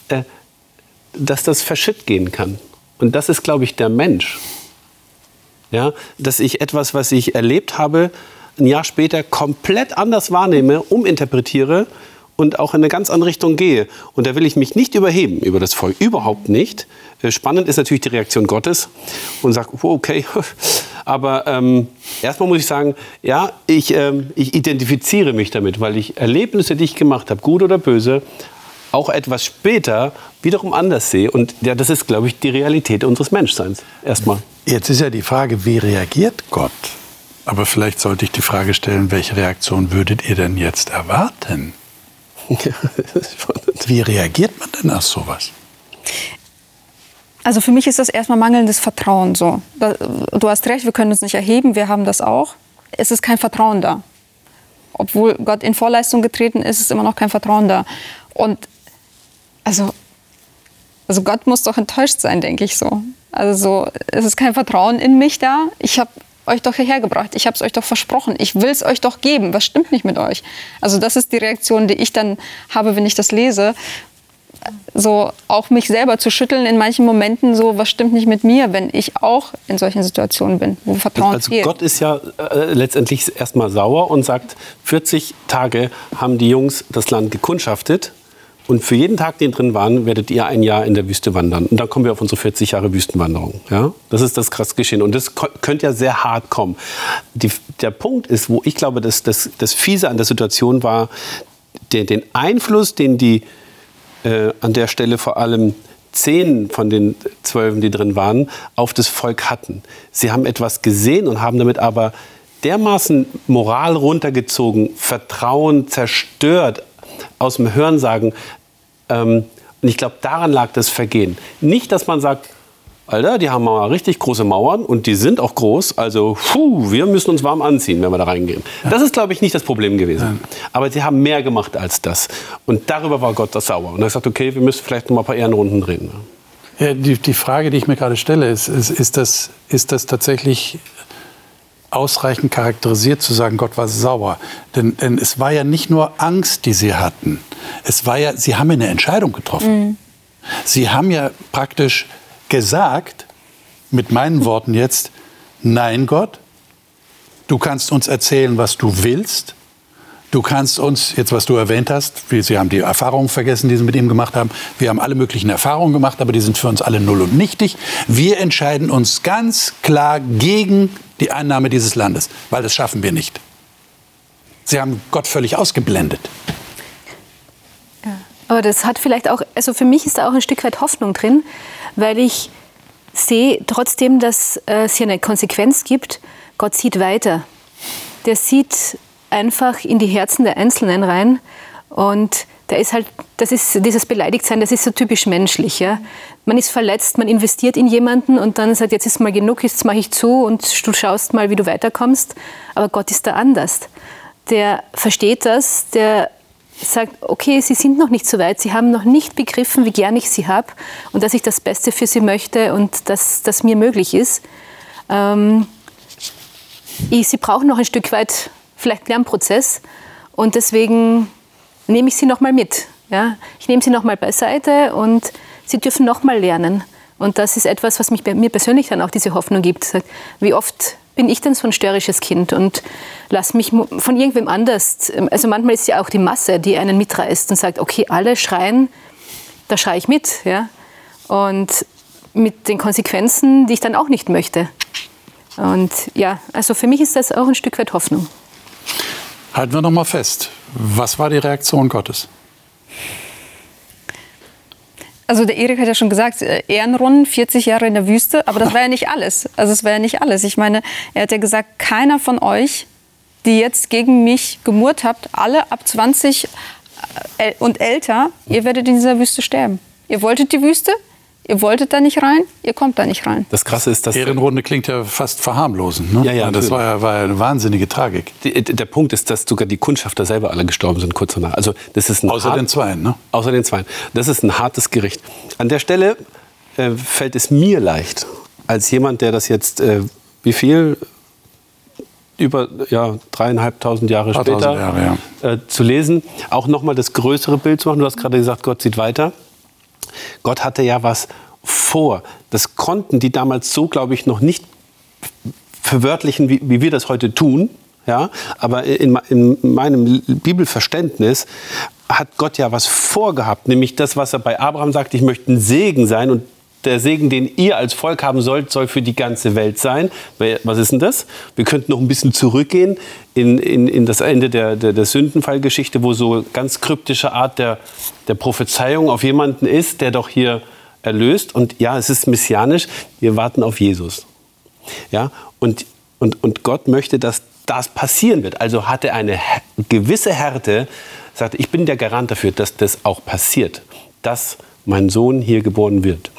äh, dass das verschütt gehen kann. Und das ist, glaube ich, der Mensch. Ja, dass ich etwas, was ich erlebt habe, ein Jahr später komplett anders wahrnehme, uminterpretiere und auch in eine ganz andere Richtung gehe. Und da will ich mich nicht überheben über das Volk, überhaupt nicht. Äh, spannend ist natürlich die Reaktion Gottes und sagt, okay. Aber ähm, erstmal muss ich sagen, ja, ich, ähm, ich identifiziere mich damit, weil ich Erlebnisse, die ich gemacht habe, gut oder böse, auch etwas später wiederum anders sehe. Und ja, das ist, glaube ich, die Realität unseres Menschseins. Erstmal. Jetzt ist ja die Frage, wie reagiert Gott? Aber vielleicht sollte ich die Frage stellen, welche Reaktion würdet ihr denn jetzt erwarten? wie reagiert man denn auf sowas? Also für mich ist das erstmal mangelndes Vertrauen so. Du hast recht, wir können uns nicht erheben, wir haben das auch. Es ist kein Vertrauen da. Obwohl Gott in Vorleistung getreten ist, ist immer noch kein Vertrauen da. Und also, also Gott muss doch enttäuscht sein, denke ich so. Also es ist kein Vertrauen in mich da. Ich habe euch doch hierher gebracht. Ich habe es euch doch versprochen. Ich will es euch doch geben. Was stimmt nicht mit euch? Also das ist die Reaktion, die ich dann habe, wenn ich das lese. So auch mich selber zu schütteln in manchen Momenten, so was stimmt nicht mit mir, wenn ich auch in solchen Situationen bin, wo Vertrauen also fehlt. Gott ist ja äh, letztendlich erstmal sauer und sagt, 40 Tage haben die Jungs das Land gekundschaftet und für jeden Tag, den drin waren, werdet ihr ein Jahr in der Wüste wandern. Und dann kommen wir auf unsere 40 Jahre Wüstenwanderung. Ja? Das ist das krass geschehen. Und das könnte ja sehr hart kommen. Die, der Punkt ist, wo ich glaube, dass das, das Fiese an der Situation war, den, den Einfluss, den die äh, an der Stelle vor allem zehn von den zwölfen, die drin waren, auf das Volk hatten. Sie haben etwas gesehen und haben damit aber dermaßen Moral runtergezogen, Vertrauen zerstört, aus dem Hörensagen. Ähm, und ich glaube, daran lag das Vergehen. Nicht, dass man sagt, Alter, die haben mal richtig große Mauern und die sind auch groß. Also, puh, wir müssen uns warm anziehen, wenn wir da reingehen. Ja. Das ist, glaube ich, nicht das Problem gewesen. Ja. Aber sie haben mehr gemacht als das. Und darüber war Gott das sauer. Und er sagt, okay, wir müssen vielleicht noch mal ein paar Ehrenrunden drehen. Ja, die, die Frage, die ich mir gerade stelle, ist, ist, ist, das, ist das tatsächlich ausreichend charakterisiert zu sagen, Gott war sauer. Denn, denn es war ja nicht nur Angst, die sie hatten. Es war ja, sie haben eine Entscheidung getroffen. Mhm. Sie haben ja praktisch gesagt, mit meinen Worten jetzt, nein Gott, du kannst uns erzählen, was du willst, Du kannst uns, jetzt was du erwähnt hast, Sie haben die Erfahrungen vergessen, die Sie mit ihm gemacht haben. Wir haben alle möglichen Erfahrungen gemacht, aber die sind für uns alle null und nichtig. Wir entscheiden uns ganz klar gegen die Einnahme dieses Landes, weil das schaffen wir nicht. Sie haben Gott völlig ausgeblendet. Ja, aber das hat vielleicht auch, also für mich ist da auch ein Stück weit Hoffnung drin, weil ich sehe trotzdem, dass äh, es hier eine Konsequenz gibt. Gott sieht weiter. Der sieht einfach in die Herzen der Einzelnen rein. Und da ist halt, das ist dieses Beleidigtsein, das ist so typisch menschlich. Ja? Man ist verletzt, man investiert in jemanden und dann sagt, jetzt ist mal genug, jetzt mache ich zu und du schaust mal, wie du weiterkommst. Aber Gott ist da anders. Der versteht das, der sagt, okay, Sie sind noch nicht so weit, Sie haben noch nicht begriffen, wie gern ich Sie habe und dass ich das Beste für Sie möchte und dass das mir möglich ist. Ähm, ich, Sie brauchen noch ein Stück weit vielleicht Lernprozess. Und deswegen nehme ich sie nochmal mit. Ja? Ich nehme sie nochmal beiseite und sie dürfen nochmal lernen. Und das ist etwas, was mich mir persönlich dann auch diese Hoffnung gibt. Wie oft bin ich denn so ein störrisches Kind und lass mich von irgendwem anders. Also manchmal ist ja auch die Masse, die einen mitreißt und sagt, okay, alle schreien, da schreie ich mit. Ja? Und mit den Konsequenzen, die ich dann auch nicht möchte. Und ja, also für mich ist das auch ein Stück weit Hoffnung. Halten wir noch mal fest. Was war die Reaktion Gottes? Also der Erik hat ja schon gesagt, äh, Ehrenrunden, 40 Jahre in der Wüste, aber das war ja nicht alles. Also es war ja nicht alles. Ich meine, er hat ja gesagt, keiner von euch, die jetzt gegen mich gemurrt habt, alle ab 20 äh, und älter, ihr werdet in dieser Wüste sterben. Ihr wolltet die Wüste, Ihr wolltet da nicht rein, ihr kommt da nicht rein. Das Krasse ist, dass Ehrenrunde klingt ja fast verharmlosend. Ne? Ja, ja, das war ja, war ja eine wahnsinnige Tragik. Die, der Punkt ist, dass sogar die Kundschafter selber alle gestorben sind kurz danach. Also das ist ein außer hart, den Zweien, ne? Außer den Zweien. Das ist ein hartes Gericht. An der Stelle äh, fällt es mir leicht, als jemand, der das jetzt äh, wie viel über ja, dreieinhalbtausend Jahre später Jahre, ja. äh, zu lesen, auch nochmal das größere Bild zu machen. Du hast gerade gesagt, Gott sieht weiter. Gott hatte ja was vor. Das konnten die damals so, glaube ich, noch nicht verwörtlichen, wie, wie wir das heute tun. Ja, aber in, in meinem Bibelverständnis hat Gott ja was vorgehabt, nämlich das, was er bei Abraham sagt, ich möchte ein Segen sein und der Segen, den ihr als Volk haben sollt, soll für die ganze Welt sein. Was ist denn das? Wir könnten noch ein bisschen zurückgehen in, in, in das Ende der, der, der Sündenfallgeschichte, wo so ganz kryptische Art der, der Prophezeiung auf jemanden ist, der doch hier erlöst. Und ja, es ist messianisch, wir warten auf Jesus. Ja, und, und, und Gott möchte, dass das passieren wird. Also hat er eine gewisse Härte, sagt, ich bin der Garant dafür, dass das auch passiert, dass mein Sohn hier geboren wird.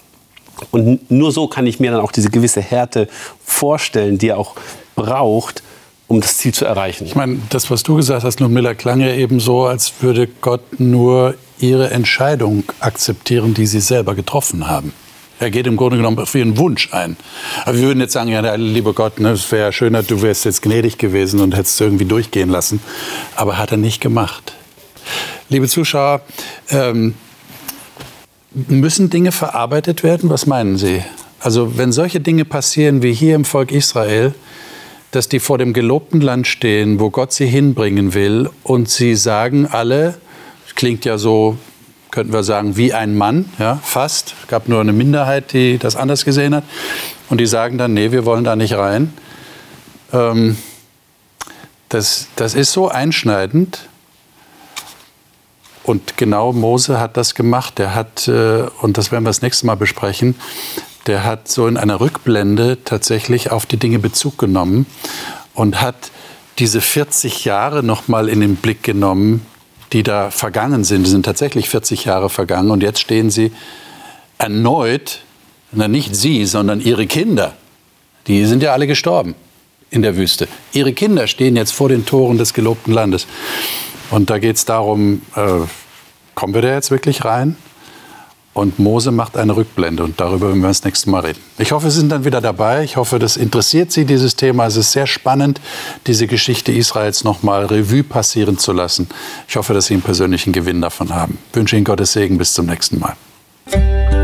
Und nur so kann ich mir dann auch diese gewisse Härte vorstellen, die er auch braucht, um das Ziel zu erreichen. Ich meine, das, was du gesagt hast, Miller, klang ja eben so, als würde Gott nur ihre Entscheidung akzeptieren, die sie selber getroffen haben. Er geht im Grunde genommen auf ihren Wunsch ein. Aber wir würden jetzt sagen, ja, lieber Gott, ne, es wäre schöner, du wärst jetzt gnädig gewesen und hättest es irgendwie durchgehen lassen. Aber hat er nicht gemacht. Liebe Zuschauer, ähm, müssen Dinge verarbeitet werden? Was meinen Sie? Also wenn solche Dinge passieren wie hier im Volk Israel, dass die vor dem gelobten Land stehen, wo Gott sie hinbringen will, und sie sagen alle, klingt ja so, könnten wir sagen, wie ein Mann, ja, fast. Es gab nur eine Minderheit, die das anders gesehen hat. Und die sagen dann, nee, wir wollen da nicht rein. Ähm, das, das ist so einschneidend. Und genau Mose hat das gemacht. Der hat, äh, und das werden wir das nächste Mal besprechen, der hat so in einer Rückblende tatsächlich auf die Dinge Bezug genommen und hat diese 40 Jahre noch mal in den Blick genommen, die da vergangen sind. Die sind tatsächlich 40 Jahre vergangen und jetzt stehen sie erneut, na nicht sie, sondern ihre Kinder. Die sind ja alle gestorben in der Wüste. Ihre Kinder stehen jetzt vor den Toren des gelobten Landes. Und da geht es darum, äh, kommen wir da jetzt wirklich rein? Und Mose macht eine Rückblende und darüber werden wir das nächste Mal reden. Ich hoffe, Sie sind dann wieder dabei. Ich hoffe, das interessiert Sie, dieses Thema. Es ist sehr spannend, diese Geschichte Israels nochmal Revue passieren zu lassen. Ich hoffe, dass Sie einen persönlichen Gewinn davon haben. Ich wünsche Ihnen Gottes Segen. Bis zum nächsten Mal.